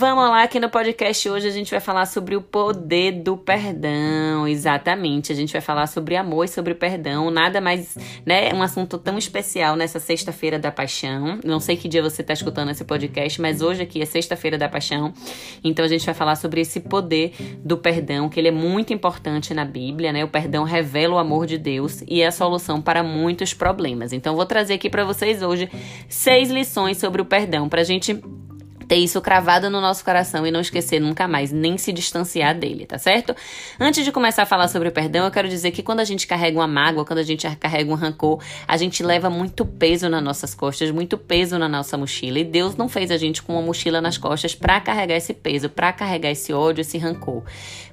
Vamos lá, aqui no podcast hoje a gente vai falar sobre o poder do perdão. Exatamente, a gente vai falar sobre amor e sobre perdão. Nada mais, né? Um assunto tão especial nessa sexta-feira da paixão. Não sei que dia você está escutando esse podcast, mas hoje aqui é sexta-feira da paixão. Então a gente vai falar sobre esse poder do perdão, que ele é muito importante na Bíblia, né? O perdão revela o amor de Deus e é a solução para muitos problemas. Então vou trazer aqui para vocês hoje seis lições sobre o perdão para a gente ter isso cravado no nosso coração e não esquecer nunca mais, nem se distanciar dele, tá certo? Antes de começar a falar sobre o perdão, eu quero dizer que quando a gente carrega uma mágoa, quando a gente carrega um rancor, a gente leva muito peso nas nossas costas, muito peso na nossa mochila. E Deus não fez a gente com uma mochila nas costas para carregar esse peso, para carregar esse ódio, esse rancor.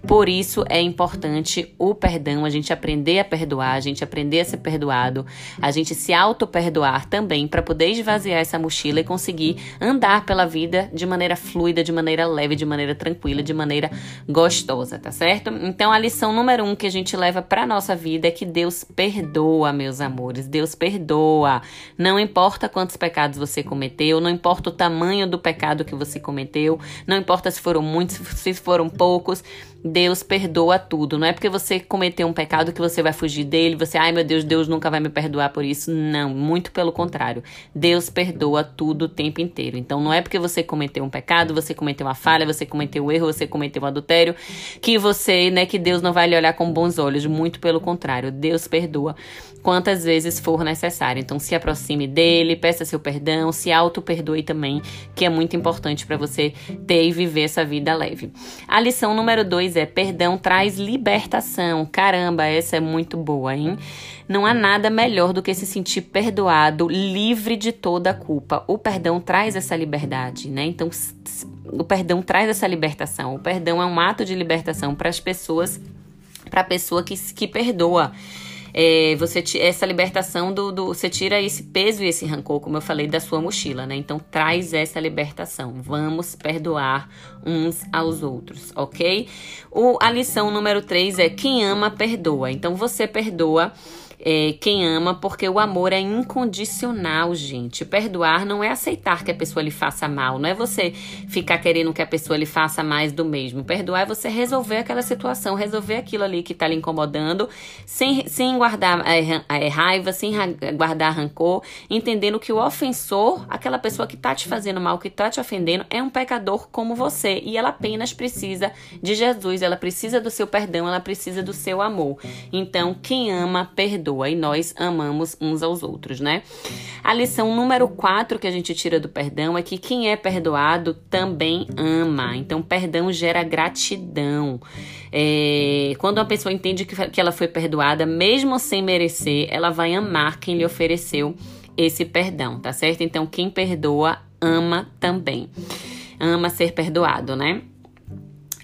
Por isso é importante o perdão, a gente aprender a perdoar, a gente aprender a ser perdoado, a gente se auto-perdoar também para poder esvaziar essa mochila e conseguir andar pela vida de maneira fluida, de maneira leve, de maneira tranquila, de maneira gostosa, tá certo? Então a lição número um que a gente leva para nossa vida é que Deus perdoa, meus amores. Deus perdoa. Não importa quantos pecados você cometeu, não importa o tamanho do pecado que você cometeu, não importa se foram muitos, se foram poucos. Deus perdoa tudo. Não é porque você cometeu um pecado que você vai fugir dele, você, ai meu Deus, Deus nunca vai me perdoar por isso. Não, muito pelo contrário. Deus perdoa tudo o tempo inteiro. Então não é porque você cometeu um pecado, você cometeu uma falha, você cometeu um erro, você cometeu um adultério, que você, né, que Deus não vai lhe olhar com bons olhos. Muito pelo contrário. Deus perdoa quantas vezes for necessário. Então se aproxime dele, peça seu perdão, se auto-perdoe também, que é muito importante para você ter e viver essa vida leve. A lição número dois é perdão traz libertação. Caramba, essa é muito boa, hein? Não há nada melhor do que se sentir perdoado, livre de toda a culpa. O perdão traz essa liberdade, né? Então, o perdão traz essa libertação. O perdão é um ato de libertação para as pessoas, para a pessoa que, que perdoa é, você essa libertação do, do, Você tira esse peso e esse rancor, como eu falei, da sua mochila, né? Então traz essa libertação. Vamos perdoar uns aos outros, ok? O, a lição número 3 é quem ama, perdoa. Então você perdoa é, quem ama, porque o amor é incondicional, gente. Perdoar não é aceitar que a pessoa lhe faça mal, não é você ficar querendo que a pessoa lhe faça mais do mesmo. Perdoar é você resolver aquela situação, resolver aquilo ali que está lhe incomodando, sem, sem guardar é, raiva, sem guardar rancor, entendendo que o ofensor, aquela pessoa que está te fazendo mal, que está te ofendendo, é um pecador como você e ela apenas precisa de Jesus, ela precisa do seu perdão, ela precisa do seu amor. Então, quem ama, perdoa e nós amamos uns aos outros, né? A lição número 4 que a gente tira do perdão é que quem é perdoado também ama. Então, perdão gera gratidão. É, quando uma pessoa entende que, que ela foi perdoada, mesmo sem merecer, ela vai amar quem lhe ofereceu esse perdão, tá certo? Então, quem perdoa ama também. Ama ser perdoado, né?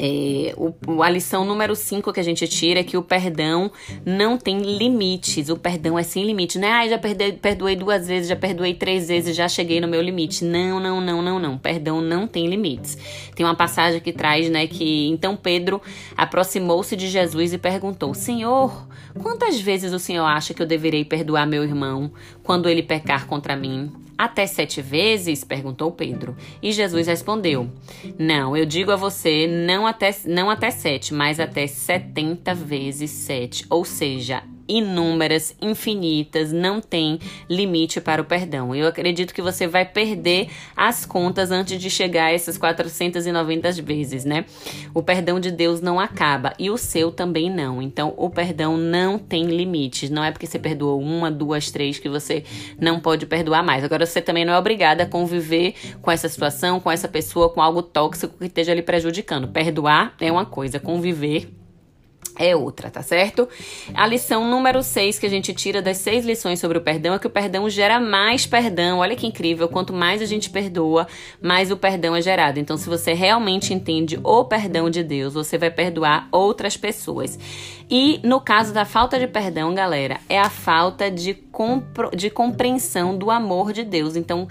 É, o, a lição número 5 que a gente tira é que o perdão não tem limites. O perdão é sem limite. Né? Ah, já perdoei, perdoei duas vezes, já perdoei três vezes, já cheguei no meu limite. Não, não, não, não, não. Perdão não tem limites. Tem uma passagem que traz, né, que então Pedro aproximou-se de Jesus e perguntou: Senhor, quantas vezes o Senhor acha que eu deverei perdoar meu irmão quando ele pecar contra mim? Até sete vezes? perguntou Pedro. E Jesus respondeu: Não, eu digo a você, não até, não até sete, mas até setenta vezes sete. Ou seja, inúmeras, infinitas, não tem limite para o perdão. Eu acredito que você vai perder as contas antes de chegar a essas 490 vezes, né? O perdão de Deus não acaba e o seu também não. Então, o perdão não tem limites. Não é porque você perdoou uma, duas, três que você não pode perdoar mais. Agora, você também não é obrigada a conviver com essa situação, com essa pessoa, com algo tóxico que esteja lhe prejudicando. Perdoar é uma coisa, conviver é outra, tá certo? A lição número 6 que a gente tira das seis lições sobre o perdão é que o perdão gera mais perdão. Olha que incrível, quanto mais a gente perdoa, mais o perdão é gerado. Então, se você realmente entende o perdão de Deus, você vai perdoar outras pessoas. E no caso da falta de perdão, galera, é a falta de de compreensão do amor de Deus. Então,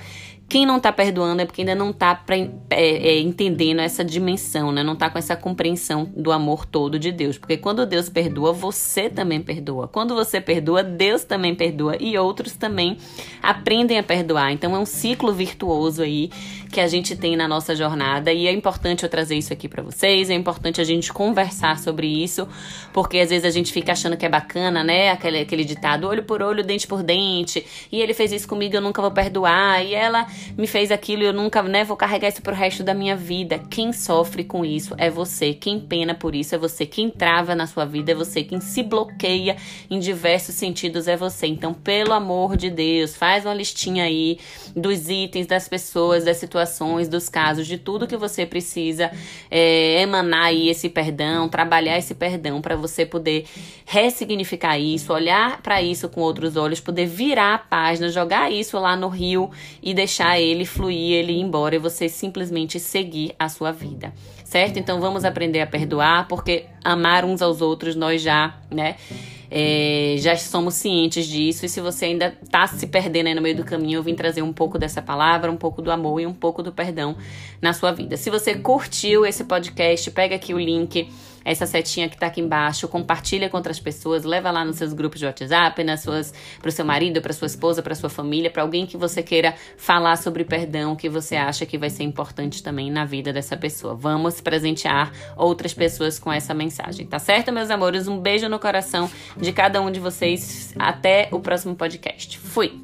quem não está perdoando é porque ainda não está é, é, entendendo essa dimensão, né? Não está com essa compreensão do amor todo de Deus. Porque quando Deus perdoa, você também perdoa. Quando você perdoa, Deus também perdoa. E outros também aprendem a perdoar. Então é um ciclo virtuoso aí que a gente tem na nossa jornada. E é importante eu trazer isso aqui para vocês. É importante a gente conversar sobre isso. Porque às vezes a gente fica achando que é bacana, né? Aquele, aquele ditado, olho por olho, dente por dente. E ele fez isso comigo, eu nunca vou perdoar. E ela me fez aquilo eu nunca né, vou carregar isso pro resto da minha vida. Quem sofre com isso é você. Quem pena por isso é você. Quem trava na sua vida é você. Quem se bloqueia em diversos sentidos é você. Então, pelo amor de Deus, faz uma listinha aí dos itens, das pessoas, das situações, dos casos, de tudo que você precisa é, emanar aí esse perdão, trabalhar esse perdão para você poder ressignificar isso, olhar para isso com outros olhos, poder virar a página, jogar isso lá no rio e deixar ele fluir, ele ir embora e você simplesmente seguir a sua vida, certo? Então vamos aprender a perdoar, porque amar uns aos outros nós já, né? É, já somos cientes disso, e se você ainda está se perdendo aí no meio do caminho, eu vim trazer um pouco dessa palavra, um pouco do amor e um pouco do perdão na sua vida. Se você curtiu esse podcast, pega aqui o link essa setinha que tá aqui embaixo, compartilha com outras pessoas, leva lá nos seus grupos de WhatsApp, nas suas para o seu marido, para sua esposa, para sua família, para alguém que você queira falar sobre perdão, que você acha que vai ser importante também na vida dessa pessoa. Vamos presentear outras pessoas com essa mensagem, tá certo, meus amores? Um beijo no coração de cada um de vocês. Até o próximo podcast. Fui.